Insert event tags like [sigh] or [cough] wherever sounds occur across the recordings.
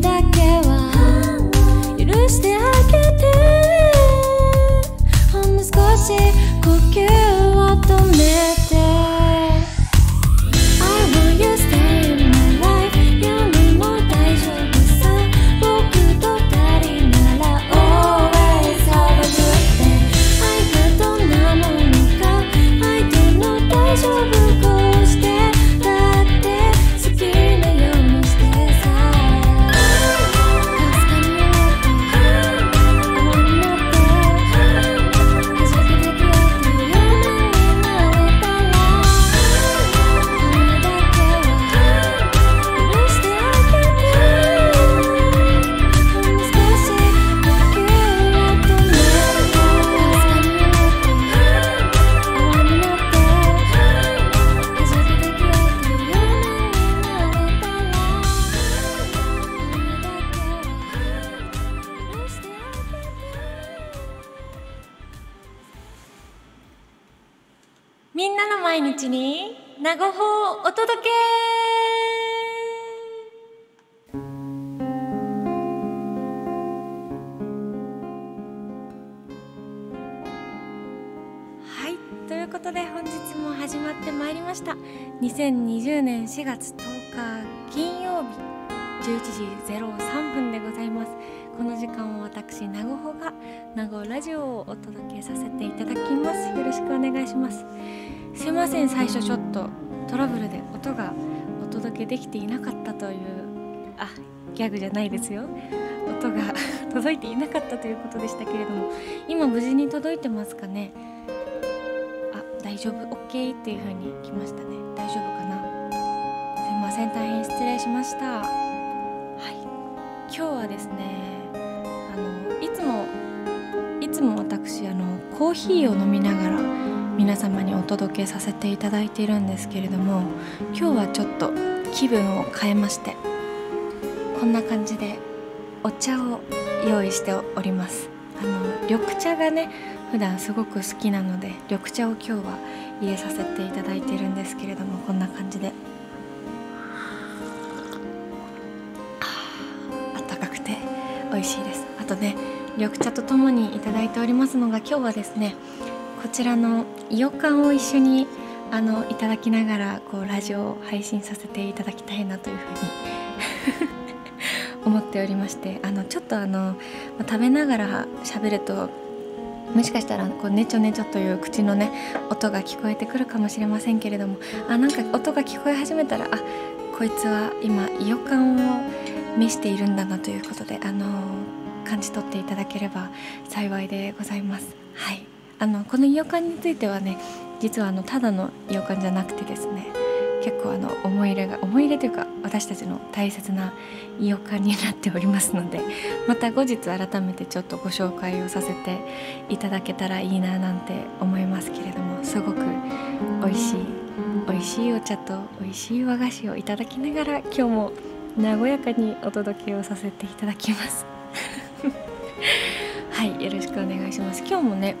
だけいうことで本日も始まってまいりました。2020年4月10日金曜日。11時03分でございます。この時間は私名護穂が名護ラジオをお届けさせていただきます。よろしくお願いします。すいません最初ちょっとトラブルで音がお届けできていなかったというあギャグじゃないですよ。音が [laughs] 届いていなかったということでしたけれども今無事に届いてますかね？丈夫？OK っていう風に来ましたね。大丈夫かな？すいません。大変失礼しました。はい。今日はですねあのいつもいつも私あのコーヒーを飲みながら皆様にお届けさせていただいているんですけれども今日はちょっと気分を変えましてこんな感じでお茶を用意しております。あの緑茶がね普段すごく好きなので緑茶を今日は入れさせていただいてるんですけれどもこんな感じで。あったかくて美味しいです。あとね緑茶とともにいいておりますのが今日はですねこちらのイヨカンを一緒にあのいただきながらこうラジオを配信させていただきたいなというふうに [laughs] 思っておりましてあのちょっとあの食べながら喋るともしかしたらこうねちょねちょという口のね音が聞こえてくるかもしれませんけれどもあなんか音が聞こえ始めたらあこいつは今イヨカンを召しているんだなということであの感じ取っていただければ幸いでございます。はいあのこのイヨカンについてはね実はあのただのイヨカンじゃなくてですね結構あの思い入れが思い入れというか私たちの大切なイヨカンになっておりますのでまた後日改めてちょっとご紹介をさせていただけたらいいななんて思いますけれどもすごく美味しい美味しいお茶と美味しい和菓子をいただきながら今日も和やかにお届けをさせていただきます。[laughs] はいよろしくお願いします。今日もね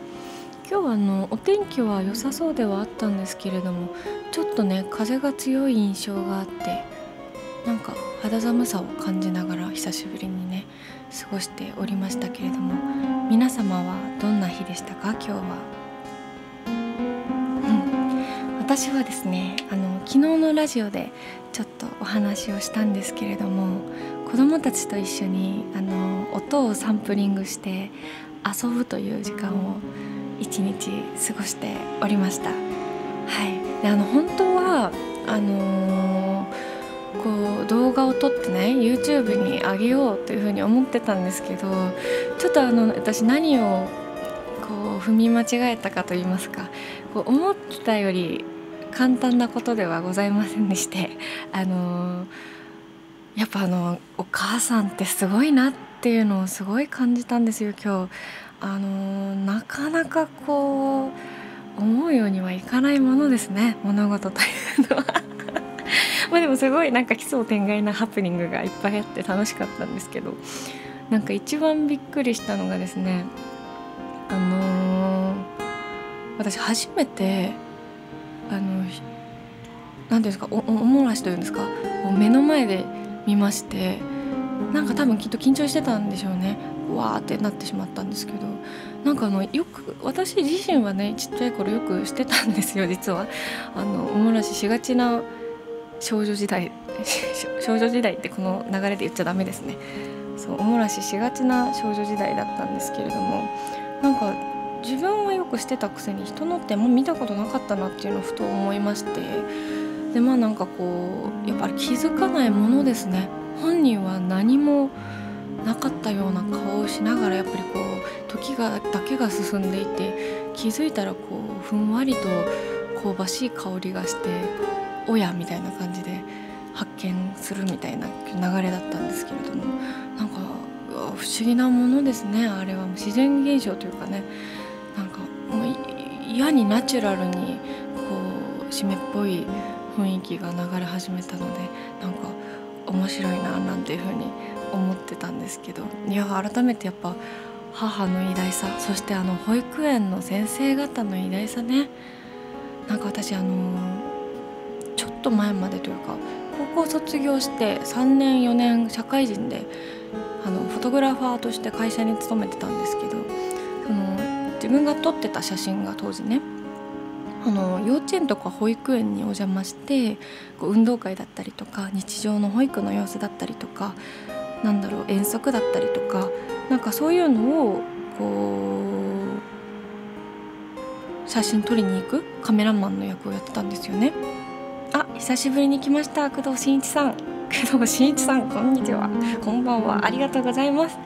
今日はあのお天気は良さそうではあったんですけれどもちょっとね風が強い印象があってなんか肌寒さを感じながら久しぶりにね過ごしておりましたけれども皆様はどんな日でしたか？今日は、うん、私はですねあの昨日のラジオでちょっとお話をしたんですけれども子供たちと一緒にあの音をサンプリングして遊ぶという時間を一日過ごしておりました。はい、であの本当はあのーこう動画を撮ってね YouTube に上げようというふうに思ってたんですけどちょっとあの私何をこう踏み間違えたかと言いますかこう思ってたより簡単なことではございませんでしてあのやっぱあのお母さんってすごいなっていうのをすごい感じたんですよ今日。あのなかなかこう思うようにはいかないものですね。物事というのは。[laughs] まあでもすごいなんか奇想天外なハプニングがいっぱいあって楽しかったんですけど。なんか一番びっくりしたのがですねあのー私初めてあの何ていうんですかおおもらしというんですかう目の前で見まして。なんか多分きっと緊張してたんでしょうね。わーってなってしまったんですけど。なんかあのよく私自身はねちっちゃい頃よくしてたんですよ実は。あのおもらししがちな少女時代。[laughs] 少女時代ってこの流れで言っちゃダメですね。そうおもらししがちな少女時代だったんですけれども。なんか自分はよくしてたくせに人のっても見たことなかったなっていうのをふと思いまして。でまあなんかこうやっぱり気づかないものですね。本人は何もなかったような顔をしながらやっぱりこう時がだけが進んでいて気づいたらこうふんわりと香ばしい香りがして親みたいな感じで発見するみたいな流れだったんですけれどもなんか不思議なものですね。あれは自然現象というかね。なんかもう嫌にナチュラルにこう湿っぽい雰囲気が流れ始めたのでなんか面白いななんていうふうに思ってたんですけどいや改めてやっぱ母の偉大さそしてあの保育園の先生方の偉大さね。なんか私あのちょっと前までというか高校卒業して3年4年社会人であのフォトグラファーとして会社に勤めてたんですけどその自分が撮ってた写真が当時ねあの幼稚園とか保育園にお邪魔してこう運動会だったりとか日常の保育の様子だったりとかなんだろう遠足だったりとかなんかそういうのをこう写真撮りに行くカメラマンの役をやってたんですよね。あ久しぶりに来ました工藤新一さん工藤新一さんこんにちはこんばんはありがとうございます。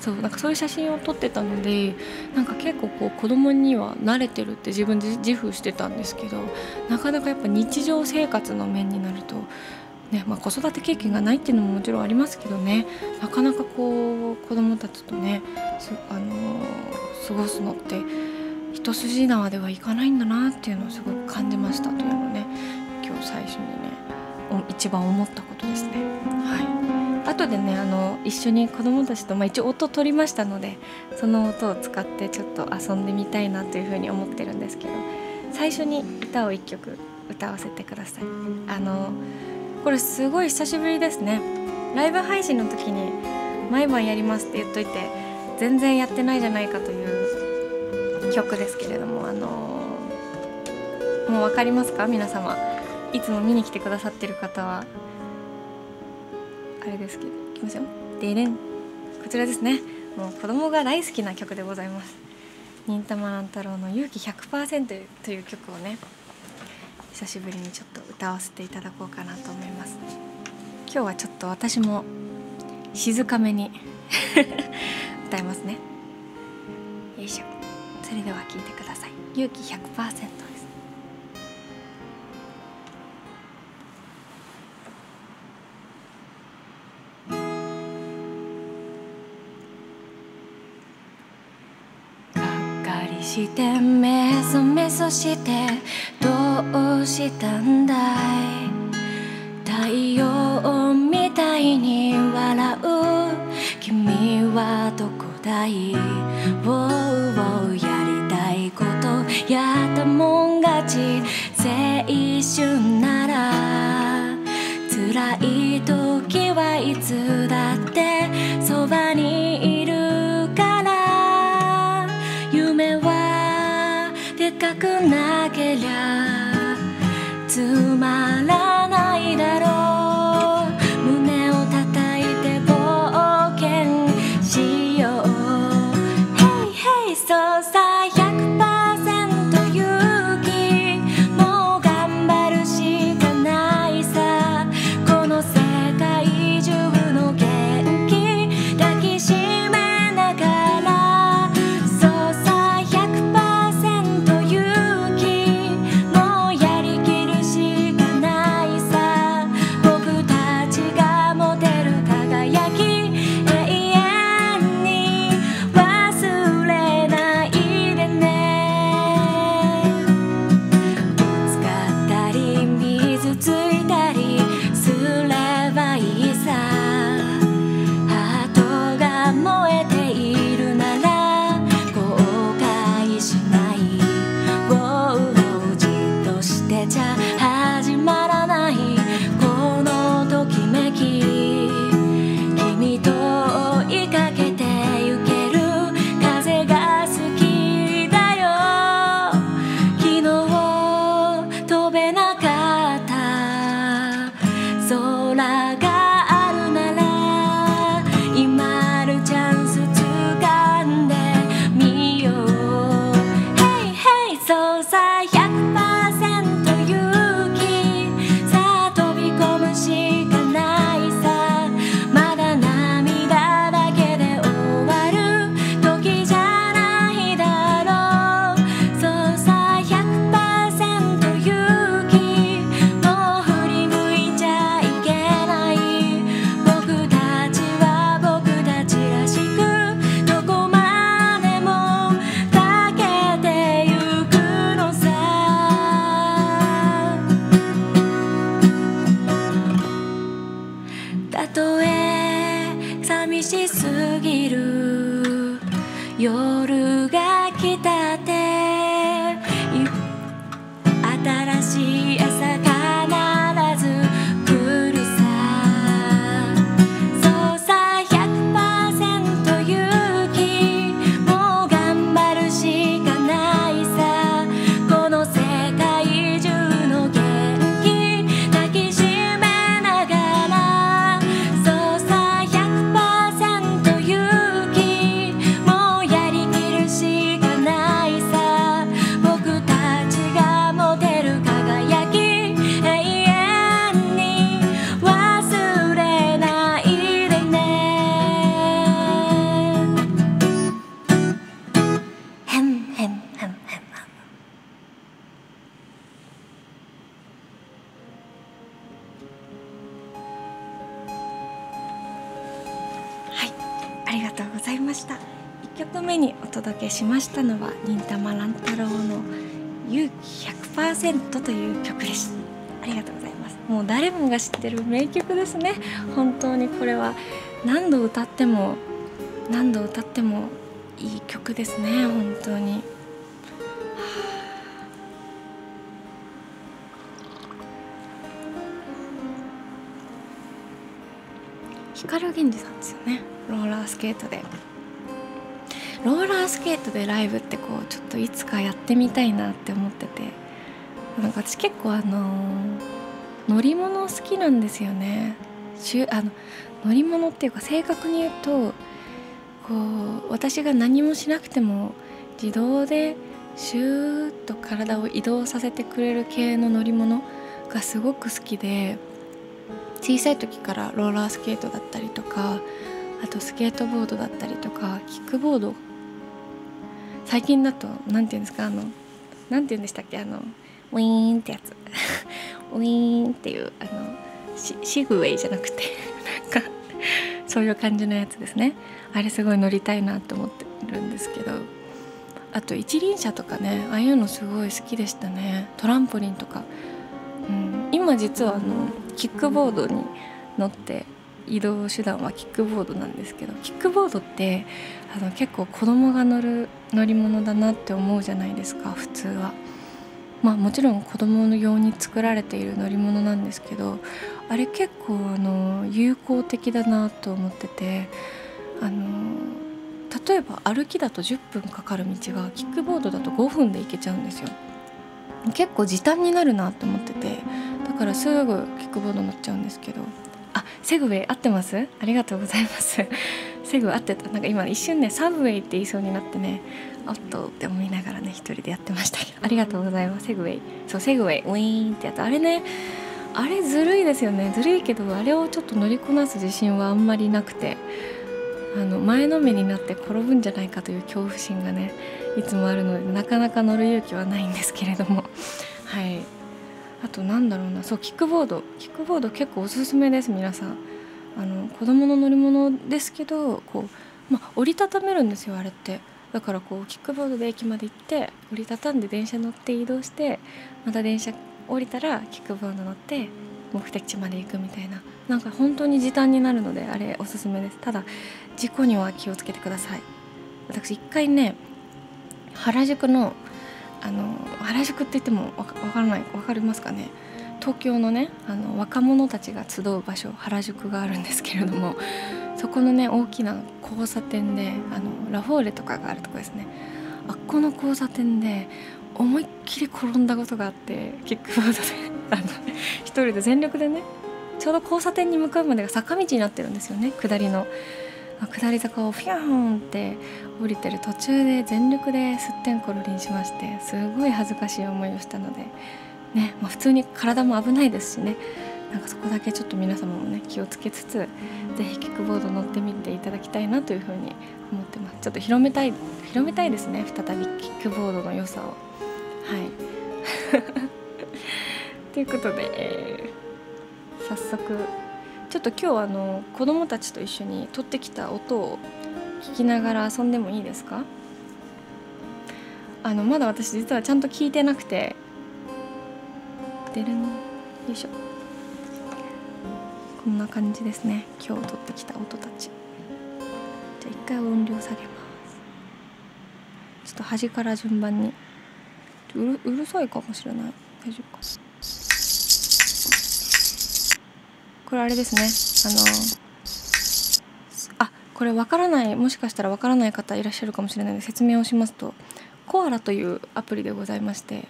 そうなんかそういう写真を撮ってたのでなんか結構こう子供には慣れてるって自分で自負してたんですけどなかなかやっぱ日常生活の面になると、ねまあ、子育て経験がないっていうのももちろんありますけどねなかなかこう子供たちとねあのー、過ごすのって一筋縄ではいかないんだなっていうのをすごく感じましたというのをね今日最初にね一番思ったことですね。後でねあの一緒に子どもたちと、まあ、一応音取りましたのでその音を使ってちょっと遊んでみたいなというふうに思ってるんですけど最初に歌を1曲歌わせてください。あのこれすごい久しぶりですね。ライブ配信の時に毎晩やりますって言っといて全然やってないじゃないかという曲ですけれどもあのもう分かりますか？皆様。いつも見に来てくださってる方は。あれですけどいきますよでれんこちらですねもう子供が大好きな曲でございます忍たま乱太郎の勇気100%という曲をね久しぶりにちょっと歌わせていただこうかなと思います今日はちょっと私も静かめに歌いますねよいしょそれでは聴いてください勇気100%してメソメソしてどうしたんだい？太陽みたいに笑う。君はどこだい？ウォーやりたいことやったもん勝ち。青春なら辛い時はいつだってそばにいるなけりゃですね本当に。光源氏さんですよねローラースケートで。ローラースケートでライブってこうちょっといつかやってみたいなって思ってて。なんか私結構あの乗り物好きなんですよね。あの乗り物っていうか正確に言うとこう私が何もしなくても自動でシューッと体を移動させてくれる系の乗り物がすごく好きで小さい時からローラースケートだったりとかあとスケートボードだったりとかキックボード。最近だと何て言うんですかあの何て言うんでしたっけあのウィーンってやつ。[laughs] ウィーンっていうあのシグウェイじゃなくて。そういう感じのやつですね。あれすごい乗りたいなと思ってるんですけど。あと一輪車とかねああいうのすごい好きでしたね。トランポリンとか、うん、今実はあのキックボードに乗って移動手段はキックボードなんですけどキックボードってあの結構子供が乗る乗り物だなって思うじゃないですか普通は。まあもちろん子供の用に作られている乗り物なんですけどあれ結構あの有効的だなと思っててあの例えば歩きだと10分かかる道がキックボードだと5分で行けちゃうんですよ。結構時短になるなと思っててだからすぐキックボード乗っちゃうんですけど。あセグウェイ合ってます？ありがとうございます。[laughs] セグ合ってた。なんか今一瞬ねサブウェイって言いそうになってねおっとって思いながらね一人でやってましたけど。ありがとうございます。セグウェイ。そうセグウェイ。ウィーンってやつあれねあれずるいですよね。ずるいけどあれをちょっと乗りこなす自信はあんまりなくて。あの前のめりになって転ぶんじゃないかという恐怖心がねいつもあるのでなかなか乗る勇気はないんですけれども。[laughs] はい。あとなんだろうな。そうキックボード。キックボード結構おすすめです皆さん。あの子供の乗り物ですけどこう、ま、折りたためるんですよあれって。だからこうキックボードで駅まで行って折りたたんで電車乗って移動してまた電車降りたらキックボード乗って目的地まで行くみたいな。なんか本当に時短になるのであれおすすめです。ただ事故には気をつけてください。私一回ね原宿のあの原宿って言ってもわかわからないわかりますかね？東京のねあの若者たちが集う場所原宿があるんですけれどもそこのね大きな交差点であのラフォーレとかがあるとこですね。あっこの交差点で思いっきり転んだことがあってキックボードであの一人で全力でねちょうど交差点に向かうまでが坂道になってるんですよね下りの。下り坂をフィャーンって降りてる途中で全力ですってんころりんしましてすごい恥ずかしい思いをしたのでね、まあ、普通に体も危ないですしね。なんかそこだけちょっと皆様もね気をつけつつ是非キックボード乗ってみていただきたいなというふうに思ってます。ちょっと広めたい広めたいですね再びキックボードの良さを。はい。[laughs] ということで、えー、早速ちょっと今日あの子供たちと一緒に撮ってきた音を聞きながら遊んでもいいですか？あのまだ私実はちゃんと聞いてなくて。出るの？よいしょ。こんな感じですね。今日撮ってきた音たち。じゃあ一回音量下げます。ちょっと端から順番に。うるうるさいかもしれない。大丈夫か。これあれですね。あのあこれわからないもしかしたらわからない方いらっしゃるかもしれないので説明をしますとコアラというアプリでございまして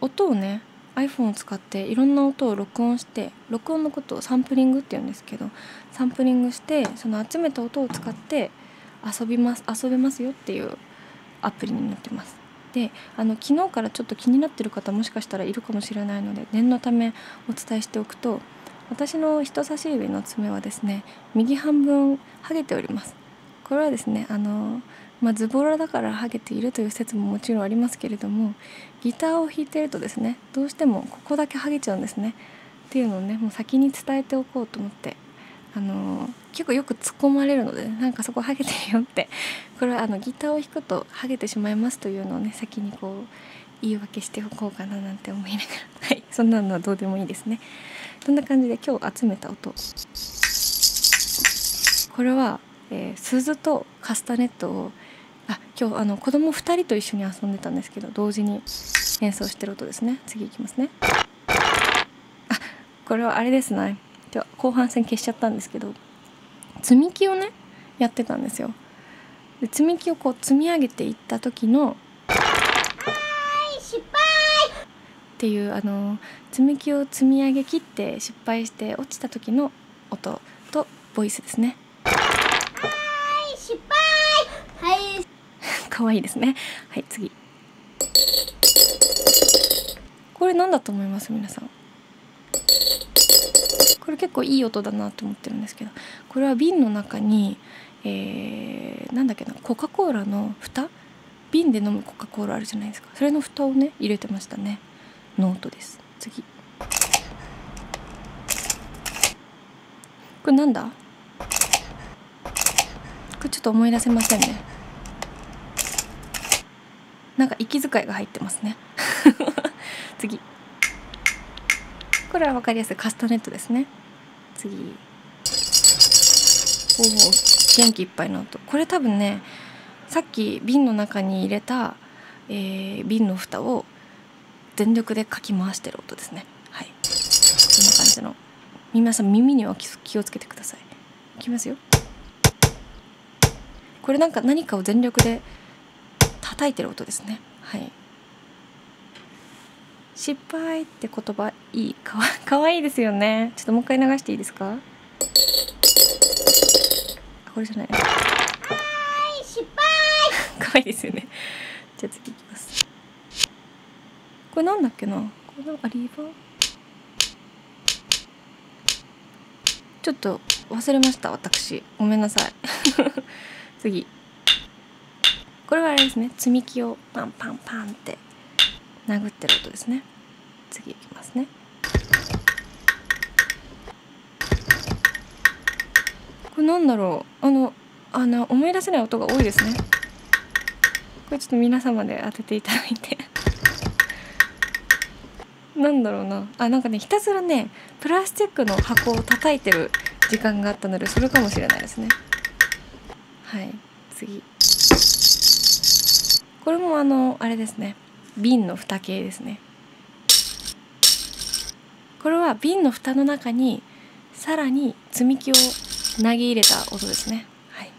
音をね iPhone を使っていろんな音を録音して録音のことをサンプリングって言うんですけどサンプリングしてその集めた音を使って遊びます遊べますよっていうアプリになってます。であの昨日からちょっと気になってる方もしかしたらいるかもしれないので念のためお伝えしておくと私の人差し指の爪はですね右半分剥げております。これはですねあのまあ、ズボラだから剥げているという説ももちろんありますけれどもギターを弾いてるとですねどうしてもここだけ剥げちゃうんですね。っていうのをねもう先に伝えておこうと思ってあの結構よく突っ込まれるので、なんかそこ剥げてるよって。[laughs] これはあのギターを弾くと剥げてしまいますというのをね先にこう言い訳しておこうかななんて思いながら。はい。[laughs] そんなのはどうでもいいですね。そんな感じで今日集めた音。これは、えー、鈴とカスタネットをあ今日あの子供2人と一緒に遊んでたんですけど同時に演奏してる音ですね。次いきますね。あこれはあれですね。では後半戦消しちゃったんですけど。積み木をねやってたんですよ。で積み木をこう積み上げていった時のっていうあの積み木を積み上げ切って失敗して落ちた時の音とボイスですね。はい失敗。はい。[laughs] 可愛いですね。はい次。これ何だと思います？皆さんこれ結構いい音だなと思ってるんですけどこれは瓶の中に、えー、なんだっけなコカ・コーラの蓋？瓶で飲むコカ・コーラあるじゃないですか。それの蓋をね入れてましたね。ノートです。次。これなんだ？これちょっと思い出せませんね。なんか息遣いが入ってますね。[laughs] 次。これは分かりやすいカスタネットですね。次。おお元気いっぱいの音。これ多分ねさっき瓶の中に入れた、えー、瓶の蓋を全力でかき回してる音ですね。はい。こんな感じの。皆さん耳には気をつけてください。いきますよ。これなんか何かを全力で叩いてる音ですね。はい。失敗って言葉いい。かわかわいいですよね。ちょっともう一回流していいですか？これじゃない。はい失敗。[laughs] かわいいですよね。じゃあ次いきます。これなんだっけな？これアリーバー？ちょっと忘れました私。ごめんなさい。[laughs] 次。これはあれですね。積み木をパンパンパンって殴ってる音ですね。次いきますね。これなんだろう。あのあの思い出せない音が多いですね。これちょっと皆様で当てていただいて。[laughs] なんだろうな。あなんかねひたすらねプラスチックの箱を叩いてる時間があったのでそれかもしれないですね。はい。次。これもあのあれですね。瓶の蓋系ですね。これは瓶の蓋の中にさらに積み木を投げ入れた音ですね。はい。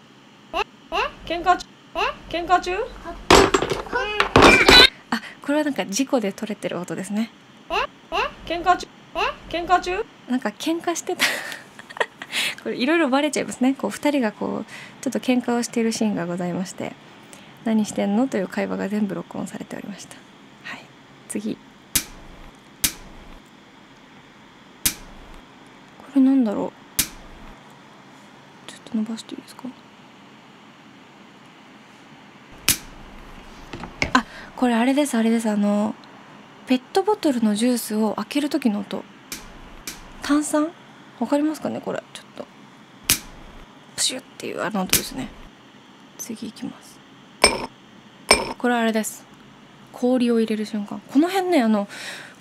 喧嘩中？喧嘩中？あこれはなんか事故で取れてる音ですね。喧嘩中？喧嘩中？なんか喧嘩してた。[laughs] これいろいろバレちゃいますね。こう2人がこうちょっと喧嘩をしているシーンがございまして「何してんの?」という会話が全部録音されておりました。はい次。これなんだろう。ちょっと伸ばしていいですか？あこれあれですあれです。あのペットボトルのジュースを開ける時の音。炭酸？わかりますかね？これ。ちょっと。プシュっていうあの音ですね。次いきます。これあれです。氷を入れる瞬間。この辺ねあの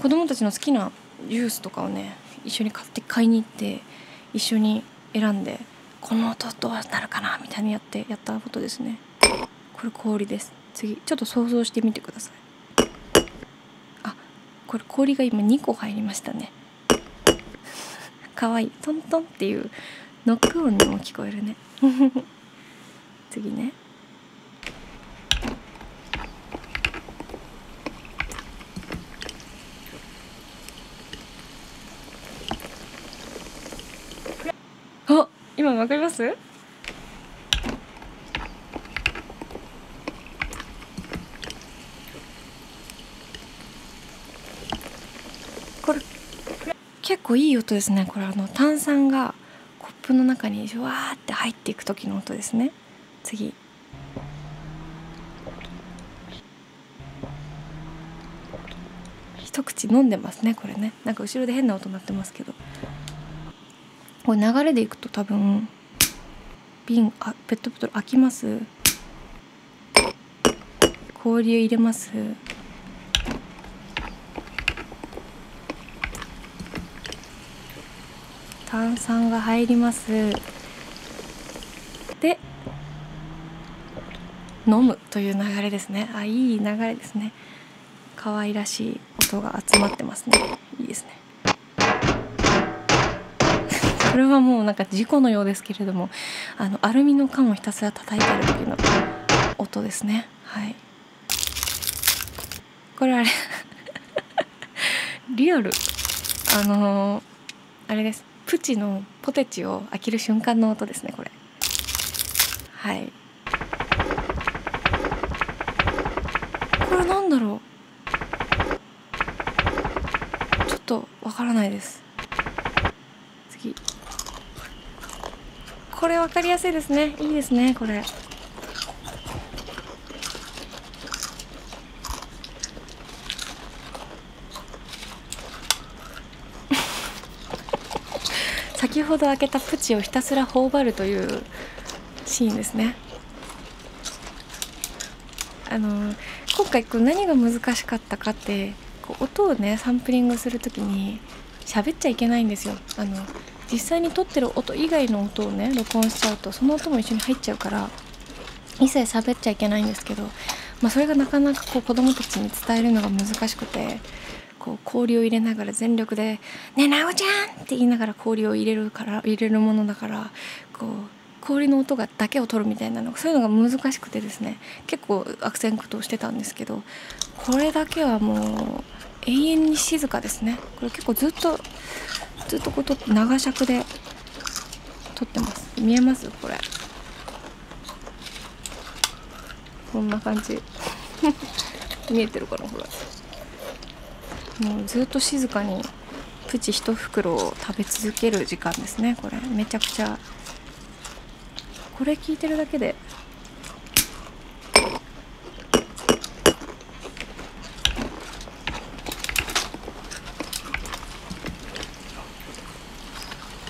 子供たちの好きなジュースとかをね一緒に買って買いに行って一緒に選んでこの音どうなるかなみたいにやってやったことですね。これ氷です。次ちょっと想像してみてください。あこれ氷が今2個入りましたね。[laughs] かわいい。トントンっていうノック音にも聞こえるね。[laughs] 次ね。あ今わかります？これ結構いい音ですね。これあの炭酸がコップの中にジュワーって入っていく時の音ですね。次。一口飲んでますねこれね。なんか後ろで変な音鳴ってますけど。これ流れでいくと多分瓶あペットボトル開きます。氷を入れます。炭酸が入ります。で飲むという流れですね。あいい流れですね。可愛らしい音が集まってますね。いいですね。これはもうなんか事故のようですけれどもあのアルミの缶をひたすら叩いてる時の音ですね。はい。これあれ [laughs] リアル。あのーあれです。プチのポテチを開ける瞬間の音ですねこれ。はい。これなんだろう。ちょっとわからないです次これわかりやすいですね。いいですねこれ。[laughs] 先ほど開けたプチをひたすら頬張るというシーンですね。あの今回こう何が難しかったかってこう音をねサンプリングする時に喋っちゃいけないんですよ。あの実際に撮ってる音以外の音をね録音しちゃうとその音も一緒に入っちゃうから一切喋っちゃいけないんですけど、まあ、それがなかなかこう子供たちに伝えるのが難しくてこう氷を入れながら全力で「ねえなおちゃん!」って言いながら氷を入れるから入れるものだからこう氷の音がだけを取るみたいなのそういうのが難しくてですね結構悪戦苦闘してたんですけどこれだけはもう永遠に静かですね。これ結構ずっとずっとこうと長尺で撮ってます。見えます？これ。こんな感じ。[laughs] 見えてるかな？これ。もうずっと静かにプチ一袋を食べ続ける時間ですね。これ。めちゃくちゃ。これ聞いてるだけで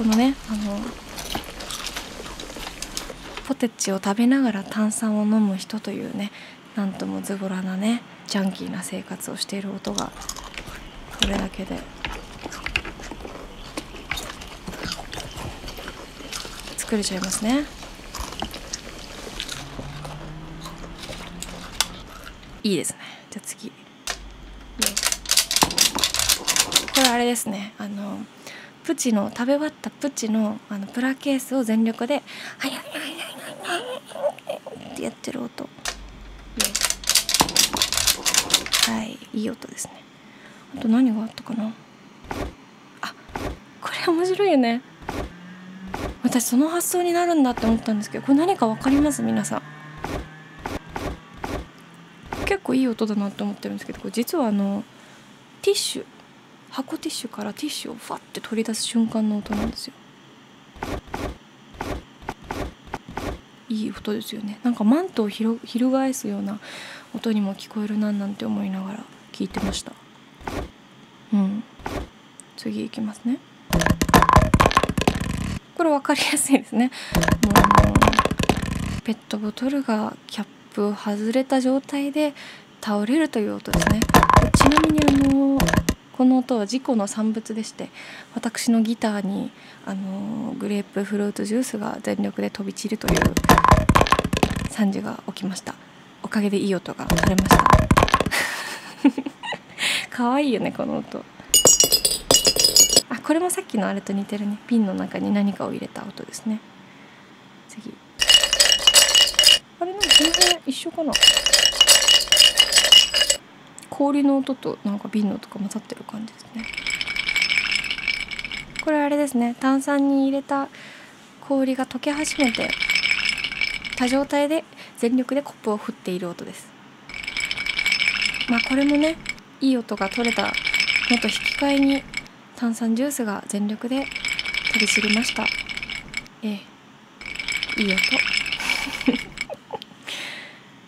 このねあのポテチを食べながら炭酸を飲む人というねなんともズボラなねジャンキーな生活をしている音がこれだけで。作れちゃいますね。いいですね。じゃあ次。これあれですね。あのプチの食べ終わったプチのあのプラケースを全力で「はいはいはいはいはい」ってやってる音。はい。いい音ですね。あと何があったかな？あこれ面白いよね。私その発想になるんだって思ったんですけどこれ何か分かります？皆さん。結構いい音だなって思ってるんですけどこれ実はあのティッシュ。箱ティッシュからティッシュをファッて取り出す瞬間の音なんですよ。いい音ですよね。なんかマントを翻すような音にも聞こえるななんて思いながら聞いてました。うん。次いきますね。これ分かりやすいですね。もうペットボトルがキャップを外れた状態で倒れるという音ですね。ちなみにあのこの音は事故の産物でして私のギターにあのグレープフルーツジュースが全力で飛び散るという惨事が起きました。おかげでいい音が取れました。[laughs] 可愛いよねこの音。あこれもさっきのあれと似てるね。ピンの中に何かを入れた音ですね。次。あれなんか全然一緒かな？氷の音となんか瓶の音が混ざってる感じですね。これあれですね。炭酸に入れた氷が溶け始めてた状態で全力でコップを振っている音です。まあこれもねいい音が取れたのと引き換えに炭酸ジュースが全力で飛び散りました。ええ。いい音。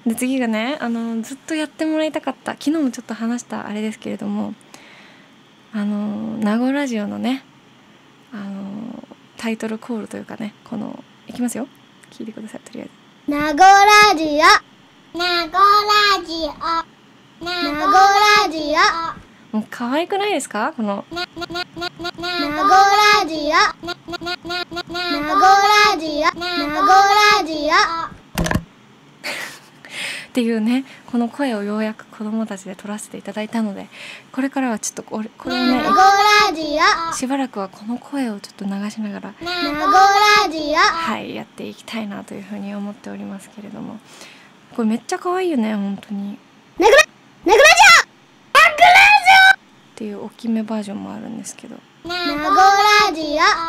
で次がねあのずっとやってもらいたかった。昨日もちょっと話したあれですけれどもあの名護ラジオのねあのタイトルコールというかねこのいきますよ。聞いてくださいとりあえず。名護ラジオ。名護ラジオ。名護ラジオ。もう可愛くないですか？この。名護ラジオ。名護ラジオ。名護ラジオっていうねこの声をようやく子供たちで撮らせていただいたのでこれからはちょっとこれこれをねしばらくはこの声をちょっと流しながらはいやっていきたいなというふうに思っておりますけれども。これめっちゃ可愛いよね本当に。っていう大きめバージョンもあるんですけど。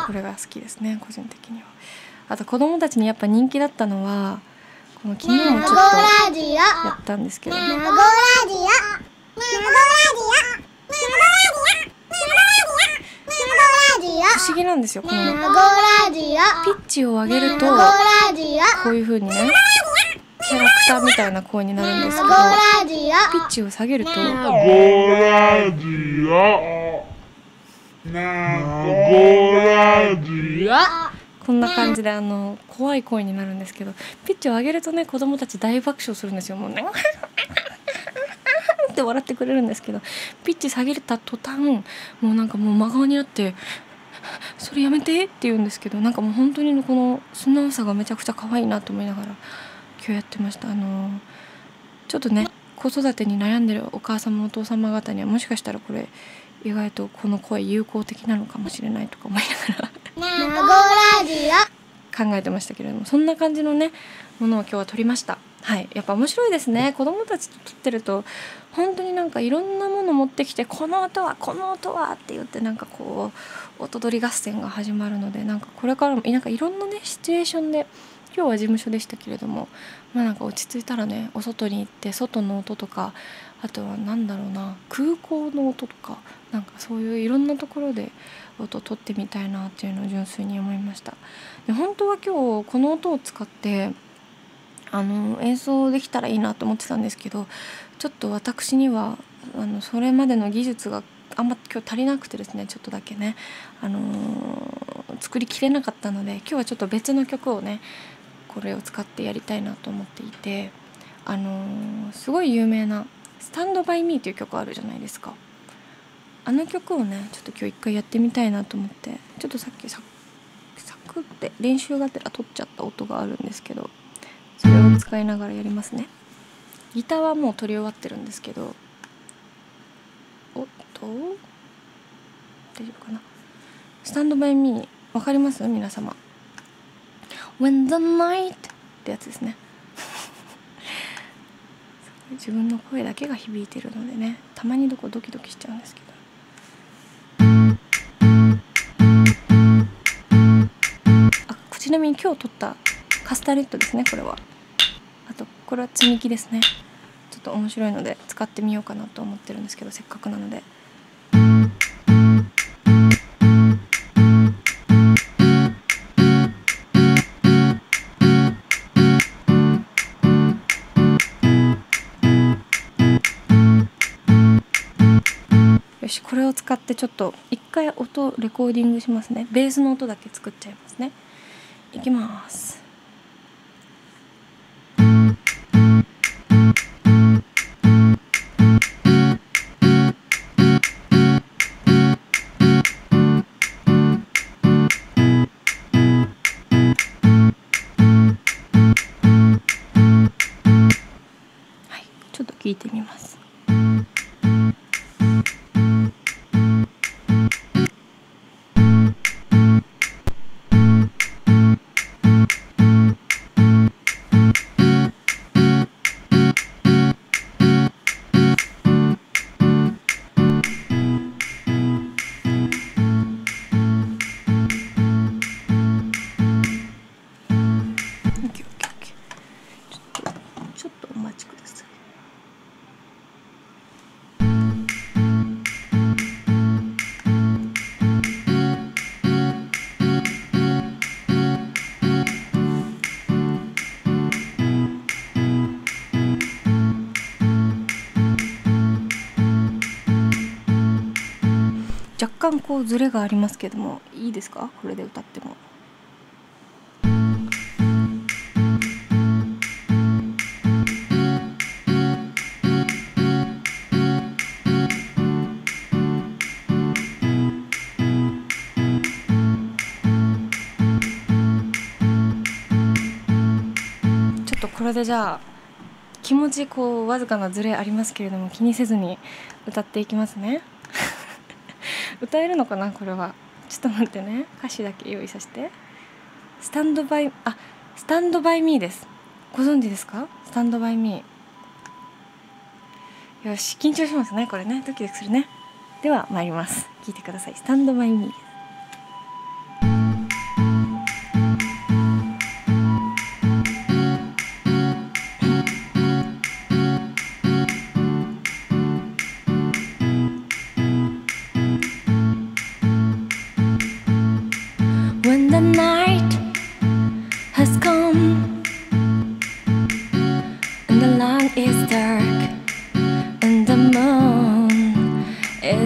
これが好きですね個人的には。あと子供たちにやっぱ人気だったのはもう昨日ちょっとやったんですけど。ね、不思議なんですよこの。ピッチを上げるとこういう風にねキャラクターみたいな声になるんですけどピッチを下げるとこんな感じであの怖い声になるんですけどピッチを上げるとね子供たち大爆笑するんですよ。もうね [laughs] って笑ってくれるんですけどピッチ下げた途端もうなんかもう真顔になって「それやめて」って言うんですけどなんかもう本当にこの素直さがめちゃくちゃ可愛いなと思いながら今日やってました。あのちょっとね子育てに悩んでるお母様お父様方にはもしかしたらこれ意外とこの声有効的なのかもしれないとか思いながら。考えてましたけれどもそんな感じのねものを今日は撮りました。はい。やっぱ面白いですね。子供たちと撮ってると本当になんかいろんなもの持ってきてこの音はこの音はって言ってなんかこう音取り合戦が始まるのでなんかこれからもなんかいろんなねシチュエーションで今日は事務所でしたけれどもまあなんか落ち着いたらねお外に行って外の音とかあとは何だろうな空港の音とかなんかそういういろんなところで音を取ってみたいなっていうのを純粋に思いました。で本当は今日この音を使ってあの演奏できたらいいなと思ってたんですけどちょっと私にはあのそれまでの技術があんま今日足りなくてですねちょっとだけね、あのー、作りきれなかったので今日はちょっと別の曲をねこれを使ってやりたいなと思っていて、あのー、すごい有名な「スタンド・バイ・ミー」という曲あるじゃないですか。あの曲をねちょっと今日一回やってみたいなと思ってちょっとさっきサクって練習がてら撮っちゃった音があるんですけどそれを使いながらやりますね。ギターはもう撮り終わってるんですけどおっと大丈夫かな？スタンドバイミーわかります？皆様。When the night ってやつですね。自分の声だけが響いてるのでね。たまにどこドキドキしちゃうんですけど。あちなみに今日取ったカスタネットですねこれは。あとこれは積み木ですね。ちょっと面白いので使ってみようかなと思ってるんですけどせっかくなので。しこれを使ってちょっと一回音レコーディングしますね。ベースの音だけ作っちゃいますね。いきます。はいちょっと聞いてみます。干こうズレがありますけどもいいですか？これで歌っても。ちょっとこれでじゃあ気持ちこうわずかなズレありますけれども気にせずに歌っていきますね。歌えるのかなこれは。ちょっと待ってね。歌詞だけ用意させて。スタンドバイあスタンドバイミーです。ご存知ですか？スタンドバイミー。よし緊張しますねこれね。ドキドキするね。では参ります。聞いてください。スタンドバイミー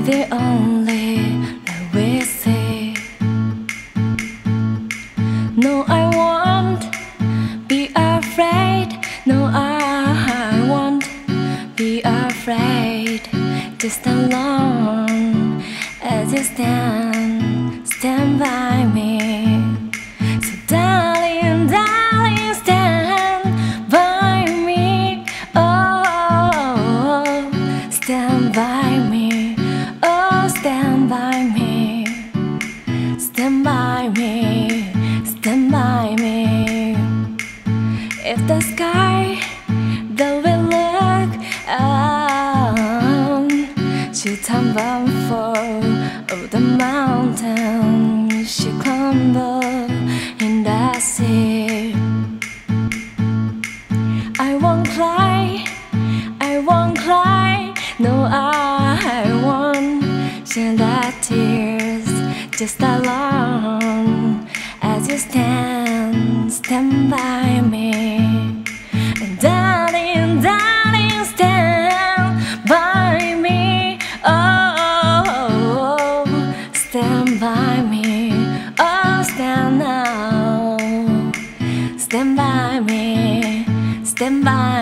their own.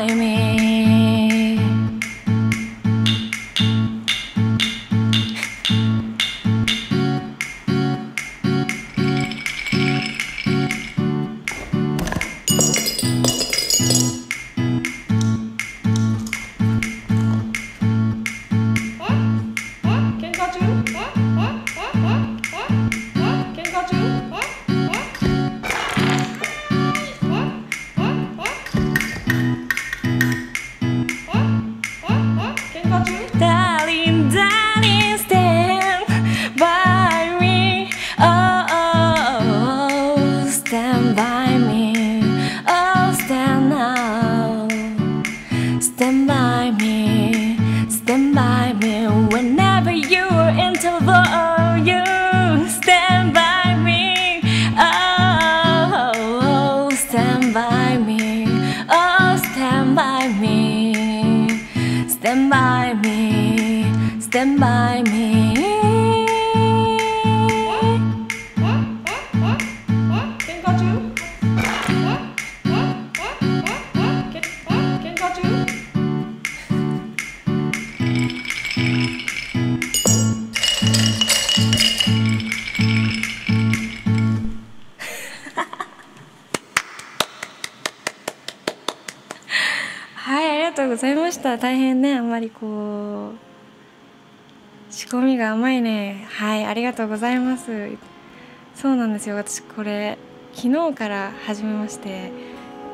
timing. とうございます。そうなんですよ。私これ昨日から始めまして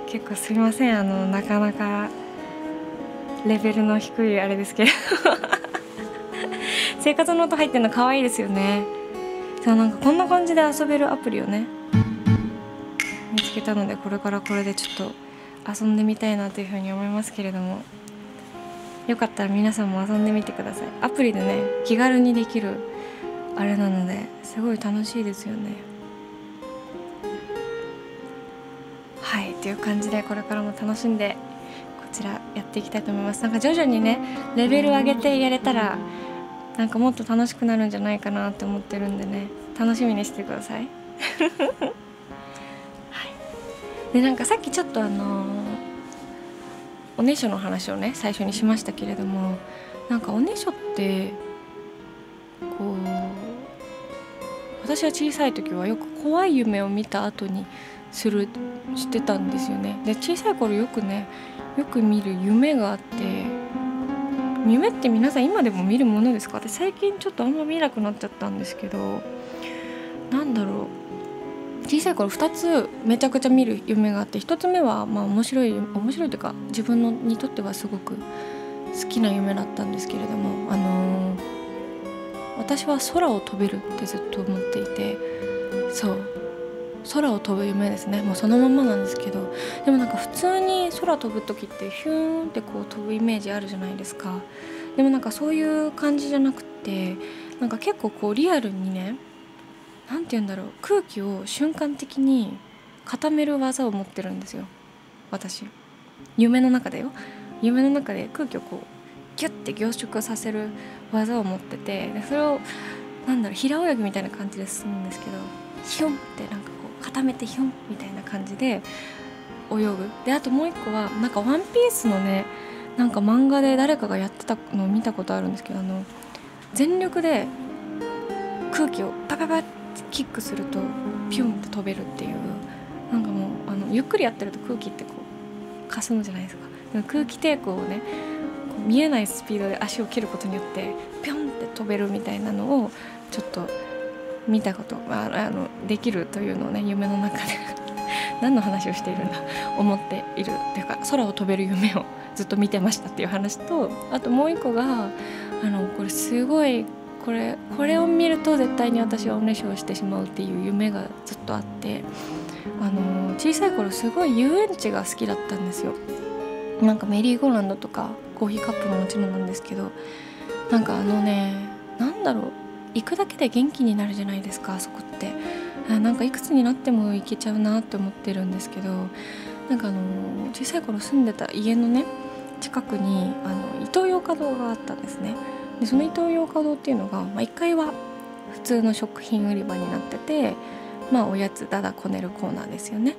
結構すいません。あのなかなかレベルの低いあれですけど。[laughs] 生活の音入ってるの可愛いですよね。そうなんかこんな感じで遊べるアプリをね見つけたのでこれからこれでちょっと遊んでみたいなというふうに思いますけれども。よかったら皆さんも遊んでみてください。アプリでね気軽にできるあれなのですごい楽しいですよね。はいという感じでこれからも楽しんでこちらやっていきたいと思います。なんか徐々にねレベル上げてやれたらなんかもっと楽しくなるんじゃないかなって思ってるんでね楽しみにしてください。[laughs] でなんかさっきちょっとあのおねしょの話をね最初にしましたけれどもなんかおねしょってこう私は小さい時はよく怖い夢を見た後にするしてたんですよね。で小さい頃よくねよく見る夢があって夢って皆さん今でも見るものですか？私最近ちょっとあんま見なくなっちゃったんですけどなんだろう。小さい頃2つめちゃくちゃ見る夢があって1つ目はまあ面白い面白いというか自分のにとってはすごく好きな夢だったんですけれどもあのー私は空を飛べるってずっと思っていてそう。空を飛ぶ夢ですね。もうそのままなんですけど。でもなんか普通に空飛ぶ時ってヒューンってこう飛ぶイメージあるじゃないですか。でもなんかそういう感じじゃなくってなんか結構こうリアルにねなんて言うんだろう。空気を瞬間的に固める技を持ってるんですよ。私。夢の中でよ。夢の中で空気をこうギュッて凝縮させる技を持っててそれをなんだろう平泳ぎみたいな感じで進むんですけどヒョンってなんかこう固めてヒョンみたいな感じで泳ぐ。であともう一個はなんか「ワンピースのねなんか漫画で誰かがやってたのを見たことあるんですけどあの全力で空気をパパパってキックするとピュンって飛べるっていうなんかもうあのゆっくりやってると空気ってこうかすむじゃないですか。でも空気抵抗をね見えないスピードで足を切ることによってピョンって飛べるみたいなのをちょっと見たことああのできるというのをね夢の中で [laughs] 何の話をしているんだ思っているっていうか空を飛べる夢をずっと見てましたっていう話とあともう一個があのこれすごいこれこれを見ると絶対に私はおねしょをしてしまうっていう夢がずっとあってあの小さい頃すごい遊園地が好きだったんですよ。なんかメリーゴーランドとかコーヒーカップももちろんなんですけどなんかあのねなんだろう行くだけで元気になるじゃないですかあそこって。あなんかいくつになっても行けちゃうなって思ってるんですけどなんかあの小さい頃住んでた家のね近くにあのイトーヨーカドーがあったんですね。でそのイトーヨーカドーっていうのが、まあ、1階は普通の食品売り場になっててまあおやつだだこねるコーナーですよね。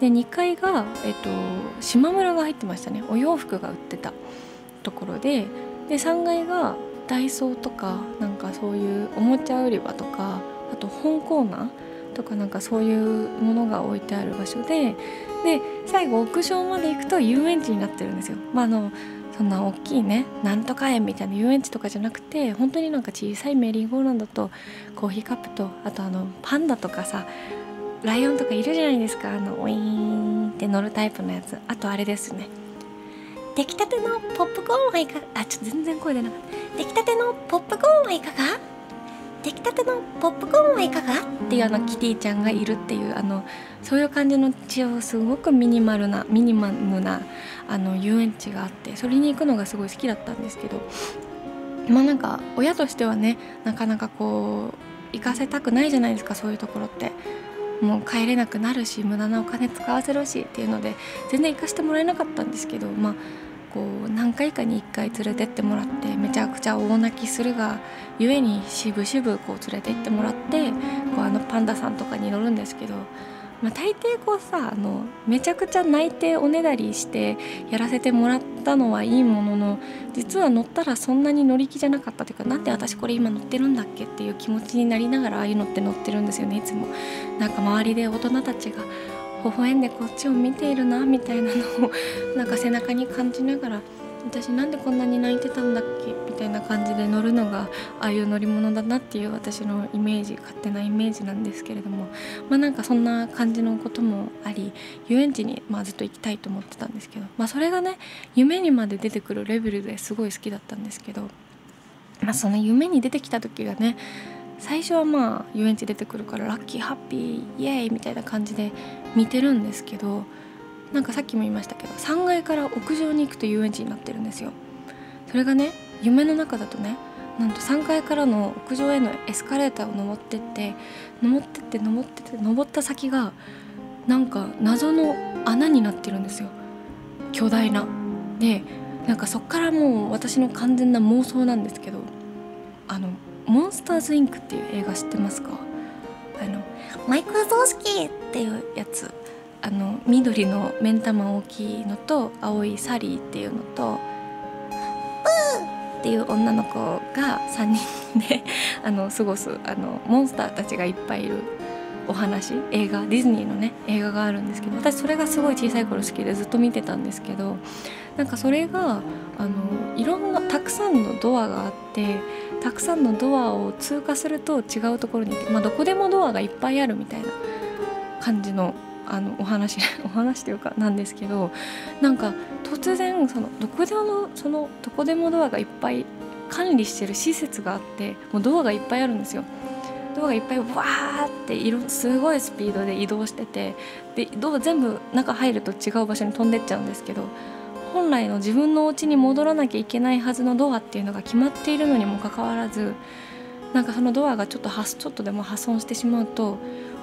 で2階が、えっと、島村が入ってましたね。お洋服が売ってたところで。で3階がダイソーとかなんかそういうおもちゃ売り場とかあと本コーナーとかなんかそういうものが置いてある場所で。で最後屋上まで行くと遊園地になってるんですよ。まあ、あのそんな大きいねなんとか園みたいな遊園地とかじゃなくて本当になんか小さいメリーゴーランドとコーヒーカップとあとあのパンダとかさライオンとかいるじゃないですか。あのウィーンって乗るタイプのやつ。あとあれですね。出来たてのポップコーンはいかがあちょっと全然声出なかった。出来たてのポップコーンはいかが？出来たてのポップコーンはいかが？っていうあのキティちゃんがいるっていうあのそういう感じの地をすごくミニマルなミニマムなあの遊園地があってそれに行くのがすごい好きだったんですけど。まあなんか親としてはねなかなかこう行かせたくないじゃないですかそういうところって。もう帰れなくなるし無駄なお金使わせるしっていうので全然行かせてもらえなかったんですけどまあこう何回かに1回連れてってもらってめちゃくちゃ大泣きするがゆえにしぶしぶこう連れて行ってもらってこうあのパンダさんとかに乗るんですけどまあ、大抵こうさあのめちゃくちゃ泣いておねだりしてやらせてもらったのはいいものの実は乗ったらそんなに乗り気じゃなかったというかなんで私これ今乗ってるんだっけっていう気持ちになりながらああいうのって乗ってるんですよねいつも。なんか周りで大人たちが微笑んでこっちを見ているなみたいなのをなんか背中に感じながら私なんでこんなに泣いてたんだっけみたいな感じで乗るのがああいう乗り物だなっていう私のイメージ勝手なイメージなんですけれどもまあなんかそんな感じのこともあり遊園地にまあずっと行きたいと思ってたんですけどまあそれがね夢にまで出てくるレベルですごい好きだったんですけどまあその夢に出てきた時がね最初はまあ遊園地出てくるからラッキーハッピーイエーイみたいな感じで見てるんですけどなんかさっきも言いましたけど3階から屋上に行くと遊園地になってるんですよ。それがね夢の中だとねなんと3階からの屋上へのエスカレーターを登ってって登ってって登ってって登った先がなんか謎の穴になってるんですよ。巨大な。でなんかそっからもう私の完全な妄想なんですけどあの「モンスターズインク」っていう映画知ってますか？あのマイクロ葬式っていうやつ。あの緑の目ん玉大きいのと青いサリーっていうのとプーっていう女の子が3人で [laughs] あの過ごすあのモンスターたちがいっぱいいるお話。映画ディズニーのね映画があるんですけど私それがすごい小さい頃好きでずっと見てたんですけどなんかそれがあのいろんなたくさんのドアがあってたくさんのドアを通過すると違うところに行って、まあ、どこでもドアがいっぱいあるみたいな感じのあのお話 [laughs] お話というかなんですけどなんか突然そのどこでもそのどこでもドアがいっぱい管理してる施設があってもうドアがいっぱいあるんですよ。ドアがいっぱいわーって色すごいスピードで移動しててでドア全部中入ると違う場所に飛んでっちゃうんですけど本来の自分のお家に戻らなきゃいけないはずのドアっていうのが決まっているのにもかかわらずなんかそのドアがちょっとちょっとでも破損してしまうと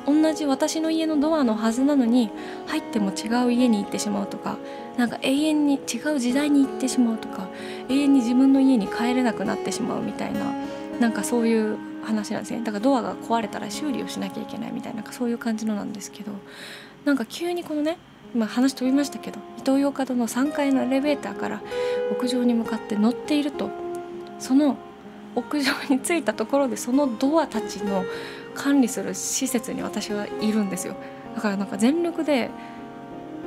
同じ私の家のドアのはずなのに入っても違う家に行ってしまうとかなんか永遠に違う時代に行ってしまうとか永遠に自分の家に帰れなくなってしまうみたいななんかそういう話なんですね。だからドアが壊れたら修理をしなきゃいけないみたいなそういう感じのなんですけどなんか急にこのね今話飛びましたけどイトーヨーカドーの3階のエレベーターから屋上に向かって乗っているとその屋上に着いたところでそのドアたちの管理する施設に私はいるんですよ。だからなんか全力で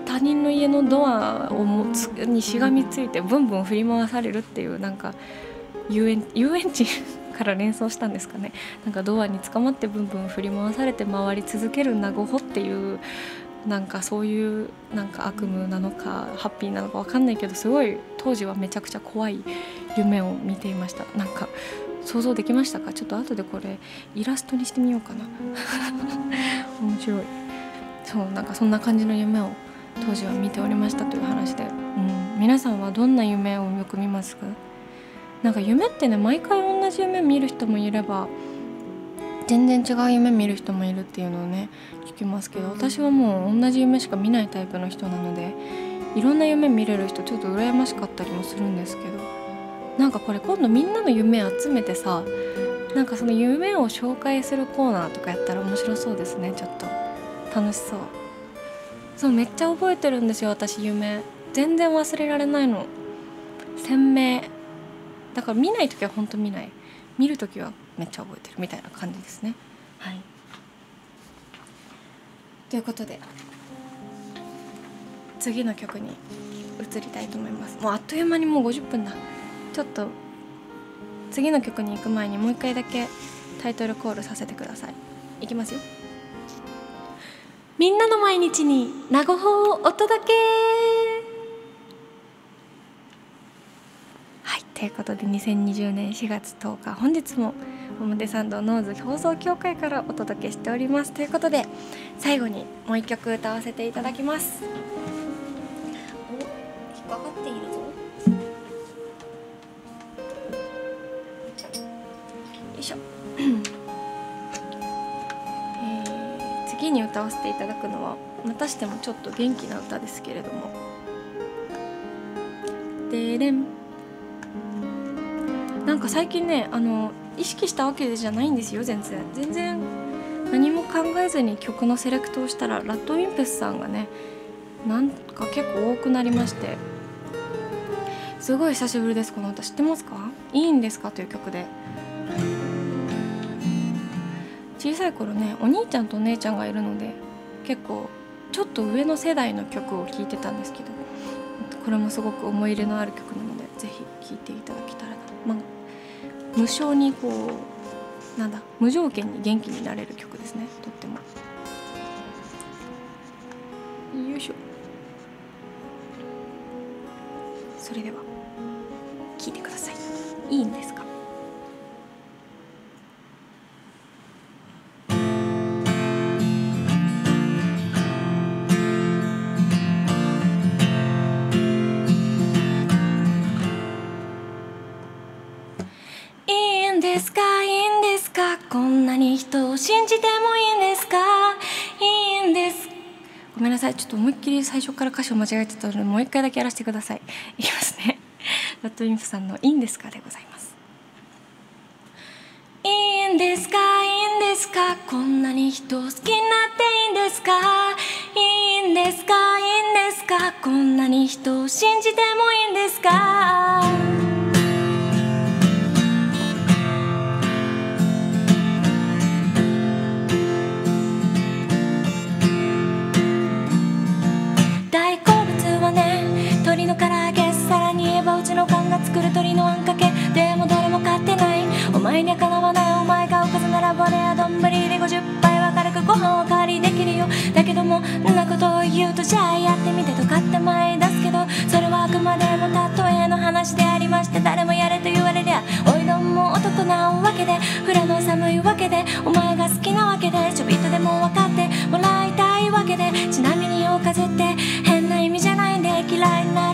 他人の家のドアをもつにしがみついてブンブン振り回されるっていうなんか遊園 [laughs] 遊園地から連想したんですかね。なんかドアに捕まってブンブン振り回されて回り続ける名護ホっていうなんかそういうなんか悪夢なのかハッピーなのか分かんないけどすごい当時はめちゃくちゃ怖い夢を見ていました。なんか想像できましたか？ちょっと後でこれイラストにしてみようかな。[laughs] 面白い。そうなんかそんな感じの夢を当時は見ておりましたという話で、うん、皆さんはどんな夢をよく見ますか？なんか夢ってね毎回同じ夢見る人もいれば全然違う夢見る人もいるっていうのをね聞きますけど私はもう同じ夢しか見ないタイプの人なのでいろんな夢見れる人ちょっと羨ましかったりもするんですけどなんかこれ今度みんなの夢集めてさなんかその夢を紹介するコーナーとかやったら面白そうですね。ちょっと。楽しそう。そうめっちゃ覚えてるんですよ私夢。全然忘れられないの。鮮明。だから見ない時は本当見ない。見る時はめっちゃ覚えてる。みたいな感じですね。はい。ということで次の曲に移りたいと思います。もうあっという間にもう50分だ。ちょっと次の曲に行く前にもう一回だけタイトルコールさせてください。いきますよ。みんなの毎日に名護法をお届け。はいということで2020年4月10日本日も表参道ノーズ放送協会からお届けしております。ということで最後にもう一曲歌わせていただきます。お引っかかっているしょ。えー次に歌わせていただくのはまたしてもちょっと元気な歌ですけれども。でれん。なんか最近ねあの意識したわけじゃないんですよ全然。全然何も考えずに曲のセレクトをしたらラッドウィンプスさんがねなんか結構多くなりまして。すごい久しぶりですこの歌。知ってますか？いいんですか？という曲で。小さい頃ねお兄ちゃんとお姉ちゃんがいるので結構ちょっと上の世代の曲を聴いてたんですけどこれもすごく思い入れのある曲なのでぜひ聴いていただけたらな、まあ、無償にこうなんだ無条件に元気になれる曲ですねとっても。よいしょ。それでは聴いてください。いいんですか？人を信じてもいいんですか？いいんです。ごめんなさい。ちょっと思いっきり最初から歌詞を間違えてたのでもう一回だけやらせてください。いきますね。[laughs] ラットウィンプさんの「いいんですか?」でございます。いいんですか？いいんですか？こんなに人を好きになっていいんですか？いいんですか？いいんですか？こんなに人を信じてもいいんですか？作る鶏のあんかけ。でもどれも買ってない。お前にはかなわない。お前がおかずならばね。丼で50杯は軽くご飯おかわりできるよ。だけどもんなことを言うとじゃあやってみてと買って前出すけど。それはあくまでも例えの話でありまして誰もやれと言われりゃおいどんも男なわけで。裏の寒いわけで。お前が好きなわけで。ちょびっとでも分かってもらいたいわけで。ちなみにおかずって変な意味じゃないんで。嫌いな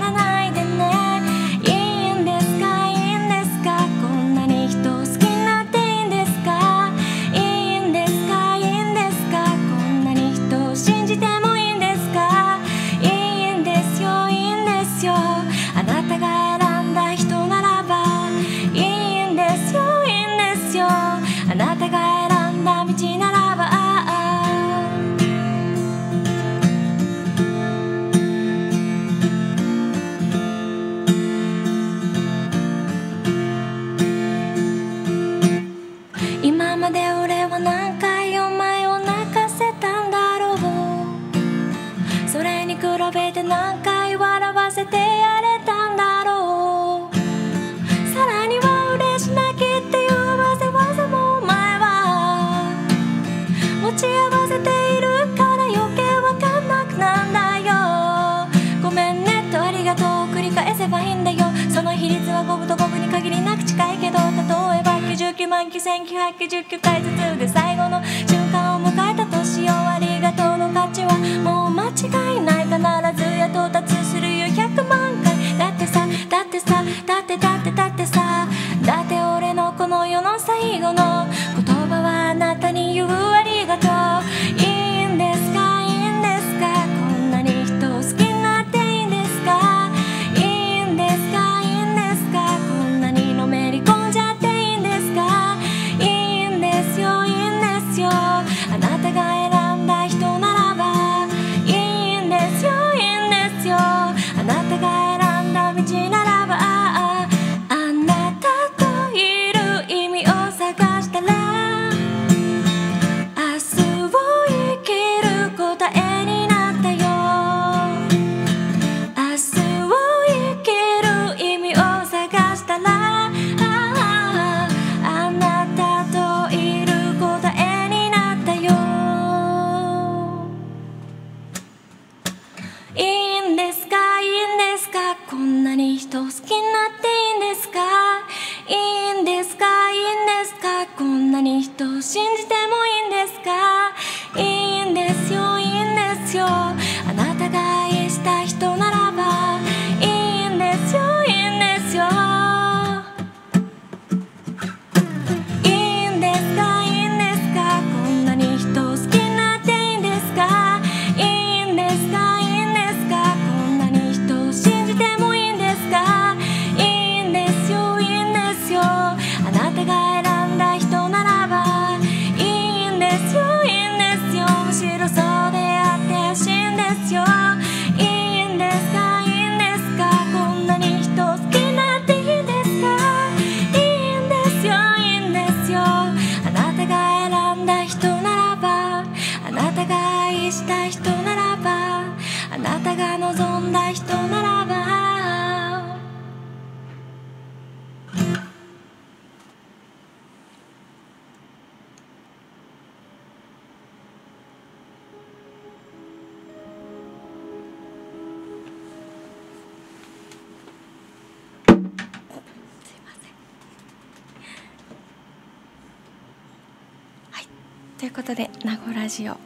ということで「名護ラジオ」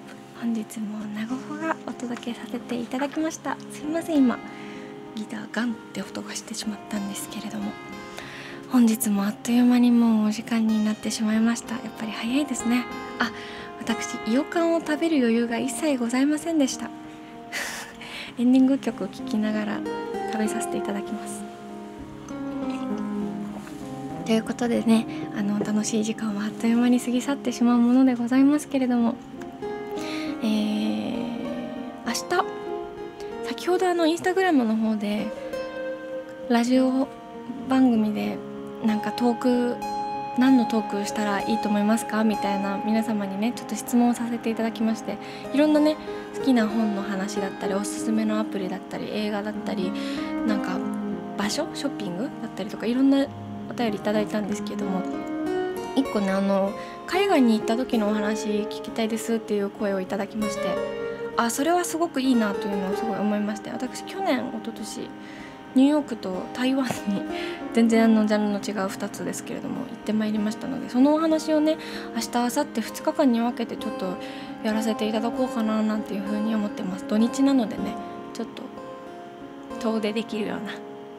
本日も名護語がお届けさせていただきました。すいません今ギターガンって音がしてしまったんですけれども。本日もあっという間にもうお時間になってしまいました。やっぱり早いですね。あ私イオカンを食べる余裕が一切ございませんでした。[laughs] エンディング曲を聴きながら食べさせていただきます。ということでねあの楽しい時間はあっという間に過ぎ去ってしまうものでございますけれどもえー、明日先ほどあのインスタグラムの方でラジオ番組でなんかトーク何のトークしたらいいと思いますか？みたいな皆様にねちょっと質問をさせていただきましていろんなね好きな本の話だったりおすすめのアプリだったり映画だったりなんか場所？ショッピング？だったりとかいろんなお便りいただいたんですけども。1個ねあの海外に行った時のお話聞きたいですっていう声をいただきまして。あそれはすごくいいなというのをすごい思いまして。私去年一昨年ニューヨークと台湾に [laughs] 全然あのジャンルの違う2つですけれども行ってまいりましたのでそのお話をね明日明後日2日間に分けてちょっとやらせていただこうかななんていうふうに思ってます。土日なのでねちょっと遠出できるような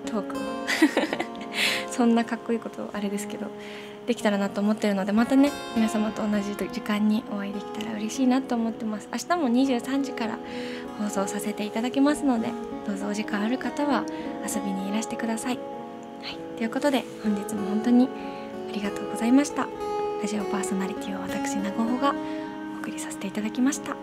トークを。[laughs] そんなかっこいいことあれですけどできたらなと思ってるのでまたね皆様と同じ時間にお会いできたら嬉しいなと思ってます。明日も23時から放送させていただきますのでどうぞお時間ある方は遊びにいらしてください。はい、ということで本日も本当にありがとうございました。ラジオパーソナリティを私名護がお送りさせていただきました。